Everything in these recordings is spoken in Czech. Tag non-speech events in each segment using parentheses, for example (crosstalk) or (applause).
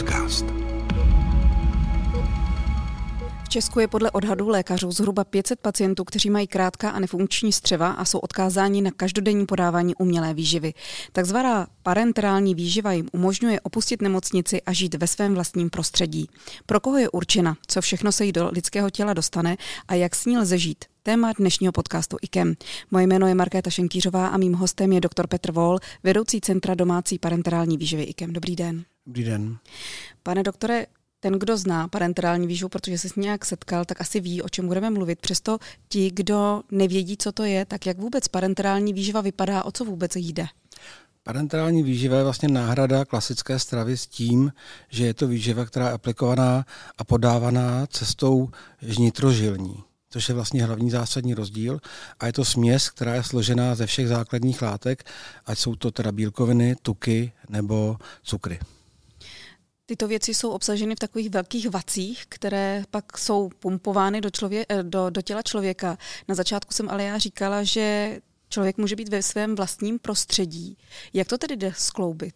podcast. V Česku je podle odhadů lékařů zhruba 500 pacientů, kteří mají krátká a nefunkční střeva a jsou odkázáni na každodenní podávání umělé výživy. Takzvaná parenterální výživa jim umožňuje opustit nemocnici a žít ve svém vlastním prostředí. Pro koho je určena, co všechno se jí do lidského těla dostane a jak s ní lze žít? Téma dnešního podcastu IKEM. Moje jméno je Markéta Šenkýřová a mým hostem je doktor Petr Vol, vedoucí Centra domácí parenterální výživy IKEM. Dobrý den. Dobrý den. Pane doktore, ten, kdo zná parenterální výživu, protože se s ní nějak setkal, tak asi ví, o čem budeme mluvit. Přesto ti, kdo nevědí, co to je, tak jak vůbec parenterální výživa vypadá, o co vůbec jde? Parenterální výživa je vlastně náhrada klasické stravy s tím, že je to výživa, která je aplikovaná a podávaná cestou nitrožilní což je vlastně hlavní zásadní rozdíl. A je to směs, která je složená ze všech základních látek, ať jsou to teda bílkoviny, tuky nebo cukry. Tyto věci jsou obsaženy v takových velkých vacích, které pak jsou pumpovány do, člově- eh, do, do těla člověka. Na začátku jsem ale já říkala, že člověk může být ve svém vlastním prostředí. Jak to tedy jde skloubit?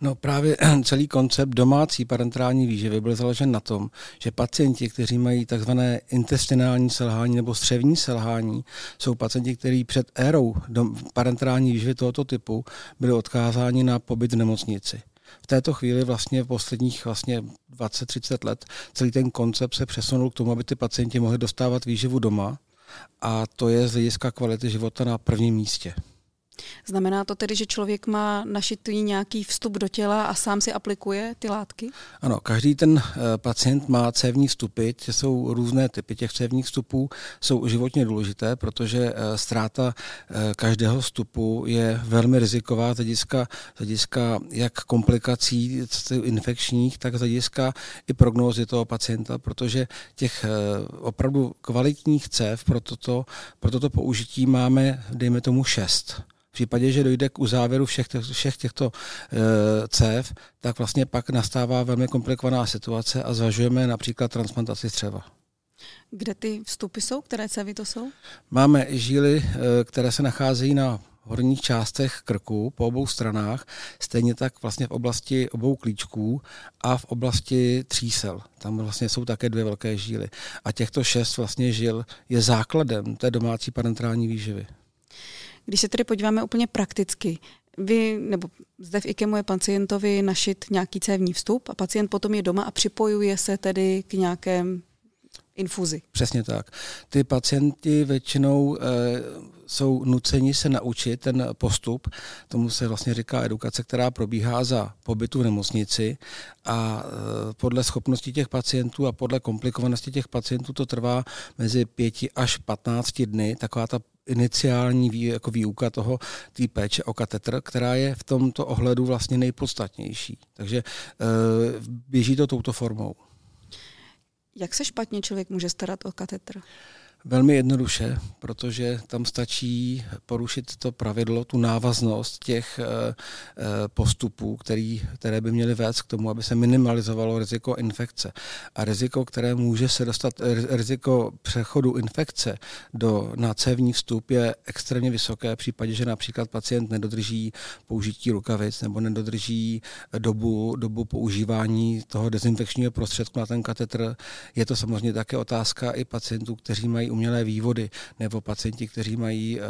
No právě (clears throat) celý koncept domácí parenterální výživy byl založen na tom, že pacienti, kteří mají takzvané intestinální selhání nebo střevní selhání, jsou pacienti, kteří před érou parenterální výživy tohoto typu byli odkázáni na pobyt v nemocnici. V této chvíli vlastně v posledních vlastně 20-30 let celý ten koncept se přesunul k tomu, aby ty pacienti mohli dostávat výživu doma a to je z hlediska kvality života na prvním místě. Znamená to tedy, že člověk má našitý nějaký vstup do těla a sám si aplikuje ty látky? Ano, každý ten eh, pacient má cévní vstupy, to jsou různé typy těch cévních vstupů, jsou životně důležité, protože eh, ztráta eh, každého vstupu je velmi riziková z hlediska, z hlediska jak komplikací infekčních, tak z hlediska i prognózy toho pacienta, protože těch opravdu kvalitních cév pro toto, pro toto použití máme, dejme tomu, šest případě, že dojde k uzávěru všech, všech těchto e, cév, tak vlastně pak nastává velmi komplikovaná situace a zvažujeme například transplantaci střeva. Kde ty vstupy jsou? Které cévy to jsou? Máme žíly, e, které se nacházejí na horních částech krku po obou stranách, stejně tak vlastně v oblasti obou klíčků a v oblasti třísel. Tam vlastně jsou také dvě velké žíly. A těchto šest vlastně žil je základem té domácí parenterální výživy. Když se tedy podíváme úplně prakticky, vy, nebo zde v IKEMu je pacientovi našit nějaký cévní vstup a pacient potom je doma a připojuje se tedy k nějakém infuzi. Přesně tak. Ty pacienti většinou e, jsou nuceni se naučit ten postup, tomu se vlastně říká edukace, která probíhá za pobytu v nemocnici a e, podle schopnosti těch pacientů a podle komplikovanosti těch pacientů to trvá mezi 5 až 15 dny, taková ta iniciální vý, jako výuka toho té péče o katetr, která je v tomto ohledu vlastně nejpodstatnější. Takže e, běží to touto formou. Jak se špatně člověk může starat o katetr? Velmi jednoduše, protože tam stačí porušit to pravidlo, tu návaznost těch eh, eh, postupů, který, které by měly vést k tomu, aby se minimalizovalo riziko infekce. A riziko, které může se dostat, riziko přechodu infekce do nácevní vstup je extrémně vysoké v případě, že například pacient nedodrží použití rukavic nebo nedodrží dobu, dobu používání toho dezinfekčního prostředku na ten katetr. Je to samozřejmě také otázka i pacientů, kteří mají umělé vývody, nebo pacienti, kteří mají, eh,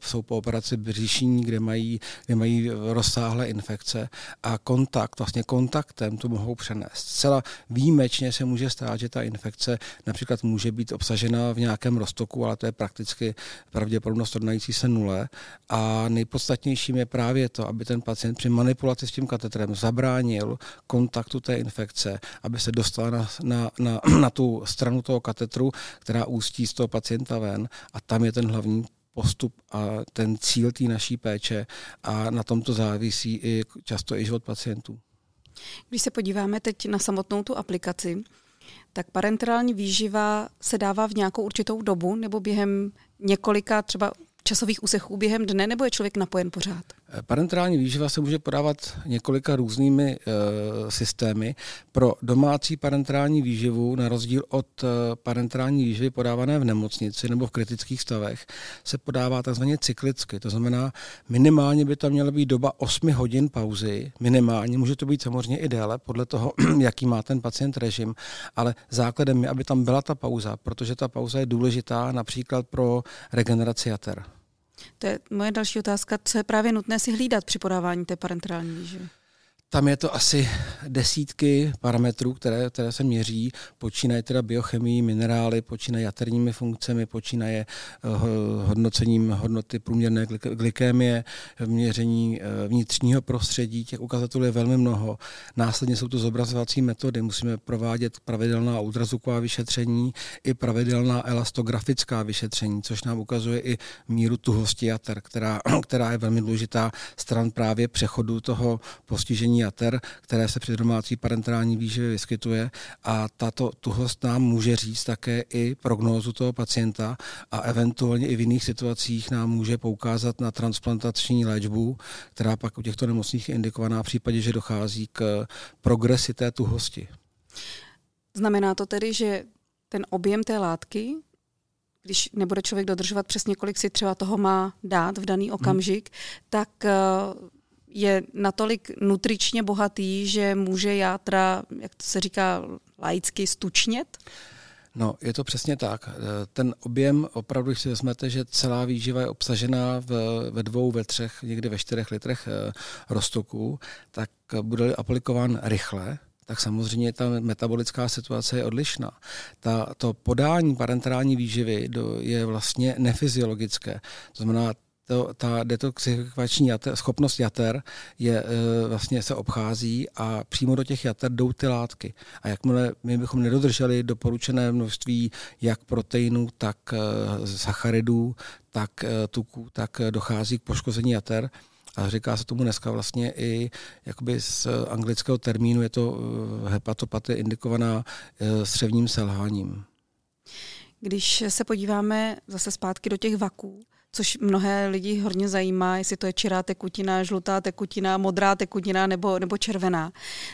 jsou po operaci břišní, kde mají, kde mají rozsáhlé infekce a kontakt, vlastně kontaktem to mohou přenést. Zcela výjimečně se může stát, že ta infekce například může být obsažena v nějakém roztoku, ale to je prakticky pravděpodobnost rovnající se nule. A nejpodstatnějším je právě to, aby ten pacient při manipulaci s tím katetrem zabránil kontaktu té infekce, aby se dostala na, na, na, (clears throat) na tu stranu toho katetru, která ústí z toho pacienta ven a tam je ten hlavní postup a ten cíl té naší péče a na tomto závisí i často i život pacientů. Když se podíváme teď na samotnou tu aplikaci, tak parenterální výživa se dává v nějakou určitou dobu nebo během několika třeba časových úsechů během dne, nebo je člověk napojen pořád? Parenterální výživa se může podávat několika různými e, systémy. Pro domácí parenterální výživu, na rozdíl od e, parenterální výživy podávané v nemocnici nebo v kritických stavech, se podává takzvaně cyklicky. To znamená, minimálně by to měla být doba 8 hodin pauzy, minimálně, může to být samozřejmě i déle, podle toho, (clears throat) jaký má ten pacient režim, ale základem je, aby tam byla ta pauza, protože ta pauza je důležitá například pro regeneraci jater. To je moje další otázka. Co je právě nutné si hlídat při podávání té parenterální výživy? Tam je to asi desítky parametrů, které, které se měří. Počínaje teda biochemii, minerály, počínaje jaterními funkcemi, počínaje eh, hodnocením hodnoty průměrné glykémie, měření eh, vnitřního prostředí. Těch ukazatelů je velmi mnoho. Následně jsou to zobrazovací metody. Musíme provádět pravidelná ultrazvuková vyšetření i pravidelná elastografická vyšetření, což nám ukazuje i míru tuhosti jater, která, (clears throat) která je velmi důležitá stran právě přechodu toho postižení jater, které se při domácí parenterální výživě vyskytuje a tato tuhost nám může říct také i prognózu toho pacienta a eventuálně i v jiných situacích nám může poukázat na transplantační léčbu, která pak u těchto nemocných je indikovaná v případě, že dochází k progresi té tuhosti. Znamená to tedy, že ten objem té látky, když nebude člověk dodržovat přesně, kolik si třeba toho má dát v daný okamžik, hmm. tak je natolik nutričně bohatý, že může játra, jak to se říká laicky, stučnět? No, je to přesně tak. Ten objem, opravdu, když si vezmete, že celá výživa je obsažená v, ve dvou, ve třech, někdy ve čtyřech litrech e, roztoku, tak bude aplikován rychle, tak samozřejmě ta metabolická situace je odlišná. Ta, to podání parenterální výživy do, je vlastně nefyziologické. To znamená, to, ta detoxifikační jater, schopnost jater je, e, vlastně se obchází a přímo do těch jater jdou ty látky. A jakmile my bychom nedodrželi doporučené množství jak proteinů, tak e, sacharidů, tak e, tuků, tak dochází k poškození jater. A říká se tomu dneska vlastně i jakoby z anglického termínu je to hepatopatie indikovaná střevním selháním. Když se podíváme zase zpátky do těch vaků, což mnohé lidi hodně zajímá, jestli to je čirá tekutina, žlutá tekutina, modrá tekutina nebo, nebo červená,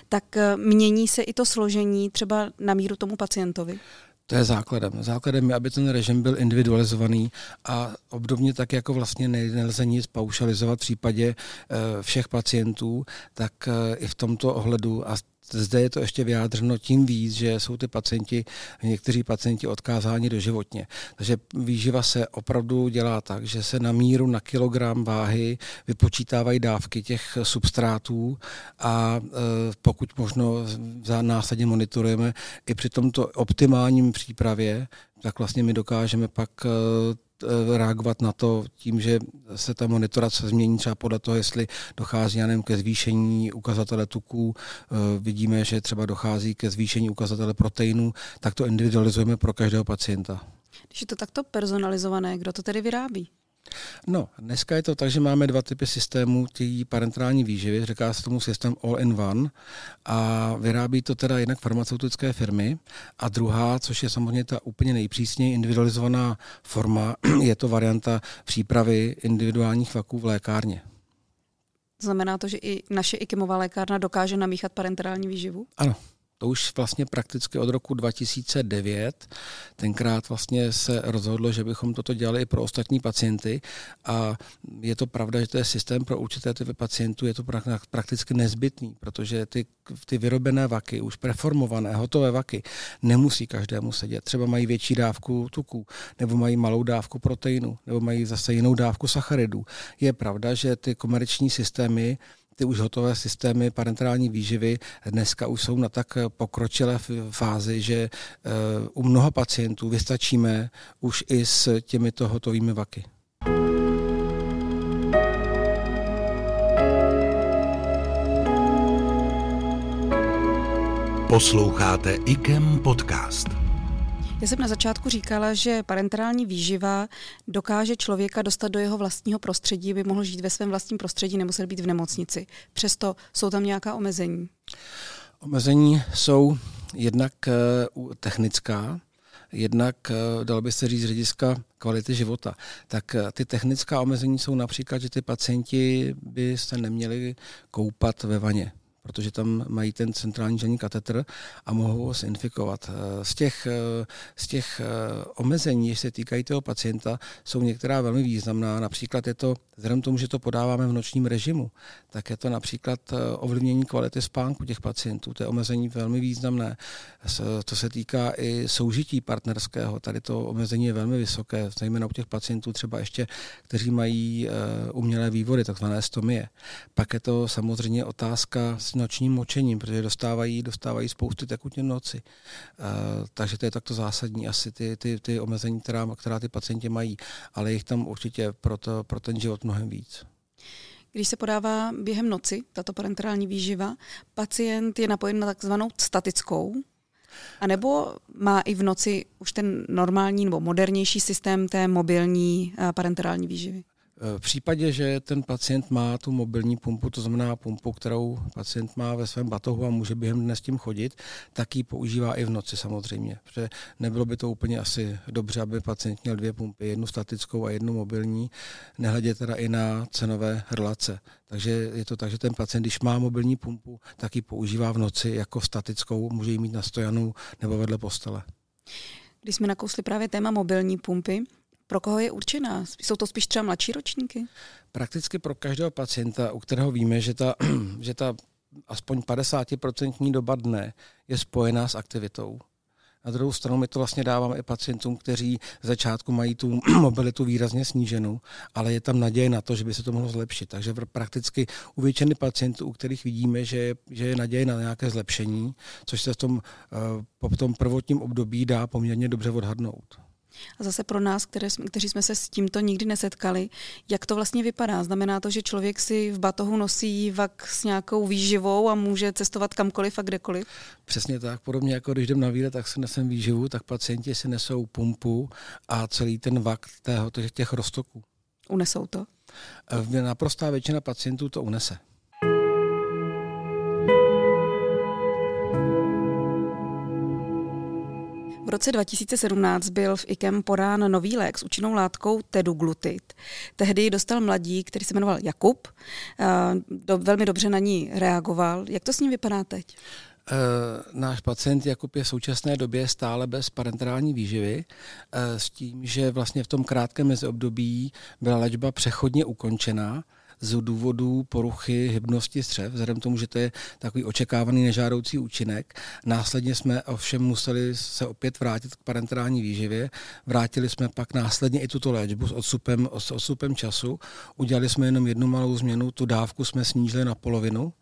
tak eh, mění se i to složení třeba na míru tomu pacientovi? To je základem. Základem je, aby ten režim byl individualizovaný a obdobně tak, jako vlastně nelze nic paušalizovat v případě eh, všech pacientů, tak eh, i v tomto ohledu a zde je to ještě vyjádřeno tím víc, že jsou ty pacienti, někteří pacienti odkázáni do životně. Takže výživa se opravdu dělá tak, že se na míru na kilogram váhy vypočítávají dávky těch substrátů a e, pokud možno následně monitorujeme i při tomto optimálním přípravě, tak vlastně my dokážeme pak e, Eh, reagovat na to tím, že se ta monitorace změní třeba podle toho, jestli dochází nevím, ke zvýšení ukazatele tuků, eh, vidíme, že třeba dochází ke zvýšení ukazatele proteinů, tak to individualizujeme pro každého pacienta. Když je to takto personalizované, kdo to tedy vyrábí? No, dneska je to tak, že máme dva typy systémů té parenterální výživy, říká se tomu systém all-in-one a vyrábí to teda jednak farmaceutické firmy a druhá, což je samozřejmě ta úplně nejpřísněji individualizovaná forma, (clears throat) je to varianta přípravy individuálních vaků v lékárně. Znamená to, že i naše IKEMová lékárna dokáže namíchat parenterální výživu? Ano, to už vlastně prakticky od roku 2009. Tenkrát vlastně se rozhodlo, že bychom toto dělali i pro ostatní pacienty a je to pravda, že to je systém pro určité typy pacientů, je to prakticky nezbytný, protože ty, ty vyrobené vaky, už preformované, hotové vaky, nemusí každému sedět. Třeba mají větší dávku tuků, nebo mají malou dávku proteinu, nebo mají zase jinou dávku sacharidů. Je pravda, že ty komerční systémy ty už hotové systémy parenterální výživy dneska už jsou na tak pokročilé fázi, že eh, u mnoha pacientů vystačíme už i s těmito hotovými vaky. Posloucháte IKEM podcast. Já jsem na začátku říkala, že parenterální výživa dokáže člověka dostat do jeho vlastního prostředí, aby mohl žít ve svém vlastním prostředí, nemusel být v nemocnici. Přesto jsou tam nějaká omezení. Omezení jsou jednak uh, technická, jednak, eh, dal by se říct, z hlediska kvality života. Tak eh, ty technická omezení jsou například, že ty pacienti by se neměli koupat ve vaně protože tam mají ten centrální želní katetr a mohou se infikovat. Eh, z těch, eh, z těch eh, omezení, jež se týkají toho pacienta, jsou některá velmi významná. Například je to, vzhledem tomu, že to podáváme v nočním režimu, tak je to například ovlivnění kvality spánku těch pacientů. To je omezení velmi významné. To se týká i soužití partnerského. Tady to omezení je velmi vysoké, zejména u těch pacientů třeba ještě, kteří mají umělé vývody, takzvané stomie. Pak je to samozřejmě otázka s nočním močením, protože dostávají, dostávají spousty tekutě noci. Uh, takže to je takto zásadní asi ty, ty, ty omezení, která, která ty pacienti mají, ale jich tam určitě pro, to, pro ten život mnohem víc. Když se podává během noci tato parenterální výživa, pacient je napojen na takzvanou statickou, a nebo má i v noci už ten normální nebo modernější systém té mobilní parenterální výživy? V případě, že ten pacient má tu mobilní pumpu, to znamená pumpu, kterou pacient má ve svém batohu a může během dne s tím chodit, tak ji používá i v noci samozřejmě. Protože nebylo by to úplně asi dobře, aby pacient měl dvě pumpy, jednu statickou a jednu mobilní, nehledě teda i na cenové relace. Takže je to tak, že ten pacient, když má mobilní pumpu, tak ji používá v noci jako statickou, může ji mít na stojanu nebo vedle postele. Když jsme nakousli právě téma mobilní pumpy, pro koho je určená? Jsou to spíš třeba mladší ročníky? Prakticky pro každého pacienta, u kterého víme, že ta, (clears throat) že ta aspoň 50% doba dne je spojená s aktivitou. Na druhou stranu my to vlastně dáváme i pacientům, kteří v začátku mají tu (clears throat) mobilitu výrazně sníženou, ale je tam naděje na to, že by se to mohlo zlepšit. Takže prakticky u většiny pacientů, u kterých vidíme, že je, že je naděje na nějaké zlepšení, což se v tom, eh, po tom prvotním období dá poměrně dobře odhadnout. A zase pro nás, které, kteří jsme se s tímto nikdy nesetkali, jak to vlastně vypadá? Znamená to, že člověk si v batohu nosí vak s nějakou výživou a může cestovat kamkoliv a kdekoliv? Přesně tak. Podobně jako když jdem na výlet, tak si nesem výživu, tak pacienti si nesou pumpu a celý ten vak tého, těch roztoků. Unesou to? Naprostá většina pacientů to unese. V roce 2017 byl v IKEM podán nový lék s účinnou látkou teduglutit. Tehdy dostal mladík, který se jmenoval Jakub, do, velmi dobře na ní reagoval. Jak to s ním vypadá teď? Uh, náš pacient Jakub je v současné době stále bez parenterální výživy uh, s tím, že vlastně v tom krátkém meziobdobí byla léčba přechodně ukončena z důvodu poruchy hybnosti střev, vzhledem tomu, že to je takový očekávaný nežádoucí účinek. Následně jsme ovšem museli se opět vrátit k parenterální výživě. Vrátili jsme pak následně i tuto léčbu s odstupem, s odstupem času. Udělali jsme jenom jednu malou změnu, tu dávku jsme snížili na polovinu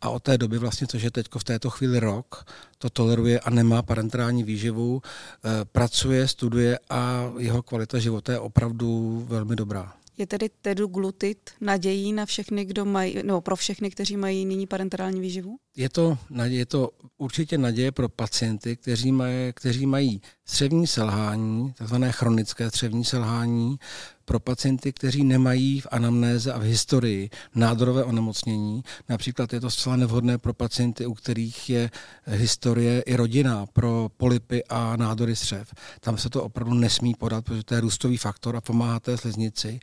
a od té doby vlastně, což je teď v této chvíli rok, to toleruje a nemá parenterální výživu, eh, pracuje, studuje a jeho kvalita života je opravdu velmi dobrá. Je tedy teduglutit nadějí na všechny, kdo mají, no, pro všechny, kteří mají nyní parenterální výživu? Je to, je to určitě naděje pro pacienty, kteří mají, kteří mají střevní selhání, takzvané chronické střevní selhání, pro pacienty, kteří nemají v anamnéze a v historii nádorové onemocnění. Například je to zcela nevhodné pro pacienty, u kterých je historie i rodina pro polipy a nádory střev. Tam se to opravdu nesmí podat, protože to je růstový faktor a pomáhá té sliznici.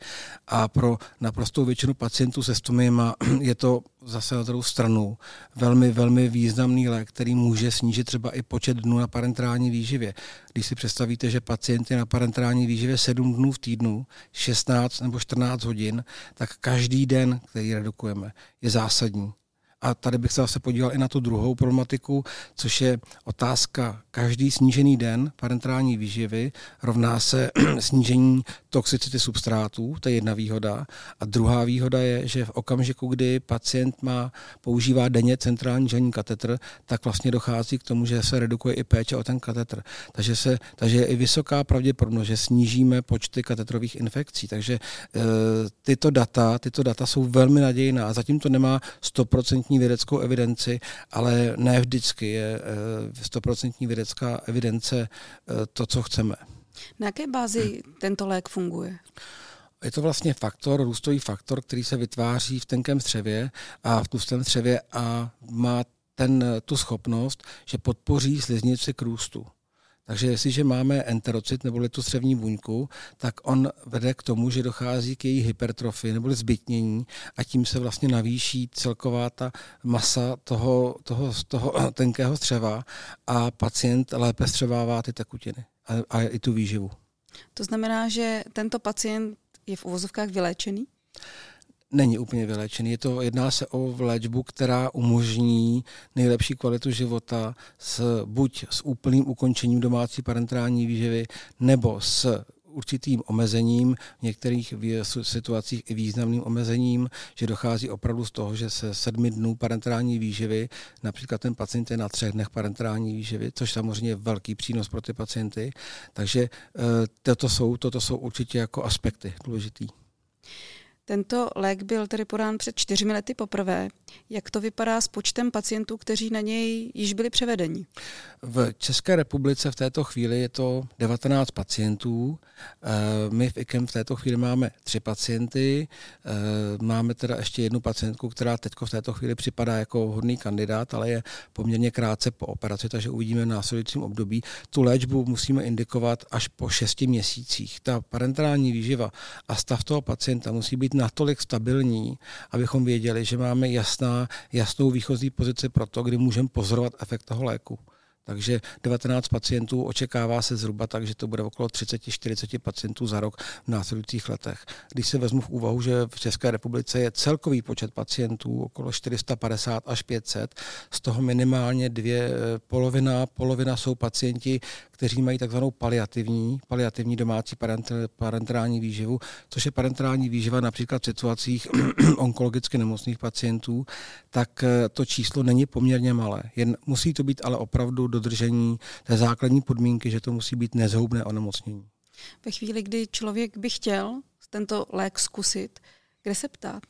A pro naprostou většinu pacientů se stomiema je to zase na druhou stranu velmi, velmi významný lék, který může snížit třeba i počet dnů na parenterální výživě. Když si představíte, že pacient je na parenterální výživě 7 dnů v týdnu, 16 nebo 14 hodin, tak každý den, který redukujeme, je zásadní. A tady bych se zase podíval i na tu druhou problematiku, což je otázka každý snížený den parenterální výživy rovná se (clears throat) snížení toxicity substrátů, to je jedna výhoda. A druhá výhoda je, že v okamžiku, kdy pacient má, používá denně centrální želní katetr, tak vlastně dochází k tomu, že se redukuje i péče o ten katetr. Takže, se, takže je i vysoká pravděpodobnost, že snížíme počty katetrových infekcí. Takže e, tyto data, tyto data jsou velmi nadějná. Zatím to nemá 100% vědeckou evidenci, ale ne vždycky je e, 100% vědecká evidence e, to, co chceme. Na jaké bázi tento lék funguje? Je to vlastně faktor, růstový faktor, který se vytváří v tenkém střevě a v tlustém střevě a má ten, tu schopnost, že podpoří sliznici k růstu. Takže jestliže máme enterocit nebo tu střevní buňku, tak on vede k tomu, že dochází k její hypertrofii nebo zbytnění a tím se vlastně navýší celková ta masa toho, toho, toho (clears throat) tenkého střeva a pacient lépe střevává ty tekutiny a, a i tu výživu. To znamená, že tento pacient je v uvozovkách vyléčený? Není úplně vyléčený. Je to, jedná se o léčbu, která umožní nejlepší kvalitu života s, buď s úplným ukončením domácí parenterální výživy nebo s určitým omezením, v některých situacích i významným omezením, že dochází opravdu z toho, že se sedmi dnů parenterální výživy, například ten pacient je na třech dnech parenterální výživy, což samozřejmě je velký přínos pro ty pacienty. Takže eh, toto jsou, toto jsou určitě jako aspekty důležitý. Tento lék byl tedy podán před čtyřmi lety poprvé. Jak to vypadá s počtem pacientů, kteří na něj již byli převedeni? V České republice v této chvíli je to 19 pacientů. Eh, my v IKEM v této chvíli máme tři pacienty. Eh, máme teda ještě jednu pacientku, která teď v této chvíli připadá jako hodný kandidát, ale je poměrně krátce po operaci, takže uvidíme v následujícím období. Tu léčbu musíme indikovat až po šesti měsících. Ta parenterální výživa a stav toho pacienta musí být natolik stabilní, abychom věděli, že máme jasná, jasnou výchozí pozici pro to, kdy můžeme pozorovat efekt toho léku. Takže 19 pacientů očekává se zhruba tak, že to bude okolo 30-40 pacientů za rok v následujících letech. Když si vezmu v úvahu, že v České republice je celkový počet pacientů okolo 450 až 500, z toho minimálně dvě, eh, polovina, polovina jsou pacienti, kteří mají takzvanou paliativní, paliativní domácí parenterální výživu, což je parenterální výživa například v situacích (clears throat) onkologicky nemocných pacientů, tak eh, to číslo není poměrně malé. Jen musí to být ale opravdu dodržení té základní podmínky, že to musí být nezhoubné onemocnění. Ve chvíli, kdy člověk by chtěl tento lék zkusit, kde se ptát?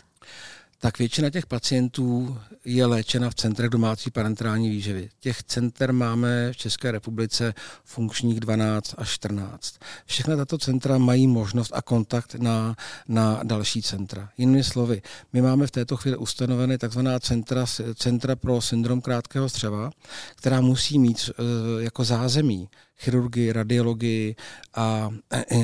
Tak většina těch pacientů je léčena v centrech domácí parenterální výživy. Těch center máme v České republice funkčních 12 až 14. Všechna tato centra mají možnost a kontakt na, na další centra. Jinými slovy, my máme v této chvíli ustanoveny tzv. Centra, centra pro syndrom krátkého střeva, která musí mít e, jako zázemí chirurgii, radiologii a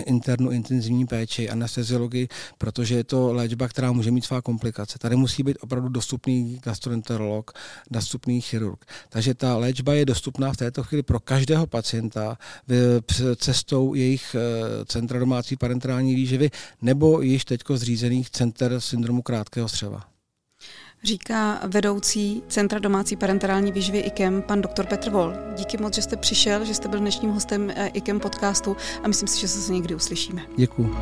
internu intenzivní péči, anesteziologii, protože je to léčba, která může mít svá komplikace. Tady musí být opravdu dostupný gastroenterolog, dostupný chirurg. Takže ta léčba je dostupná v této chvíli pro každého pacienta cestou jejich eh, centra domácí parenterální výživy nebo již teďko zřízených center syndromu krátkého střeva říká vedoucí Centra domácí parenterální výživy IKEM, pan doktor Petr Vol. Díky moc, že jste přišel, že jste byl dnešním hostem eh, IKEM podcastu a myslím si, že se někdy uslyšíme. Děkuji.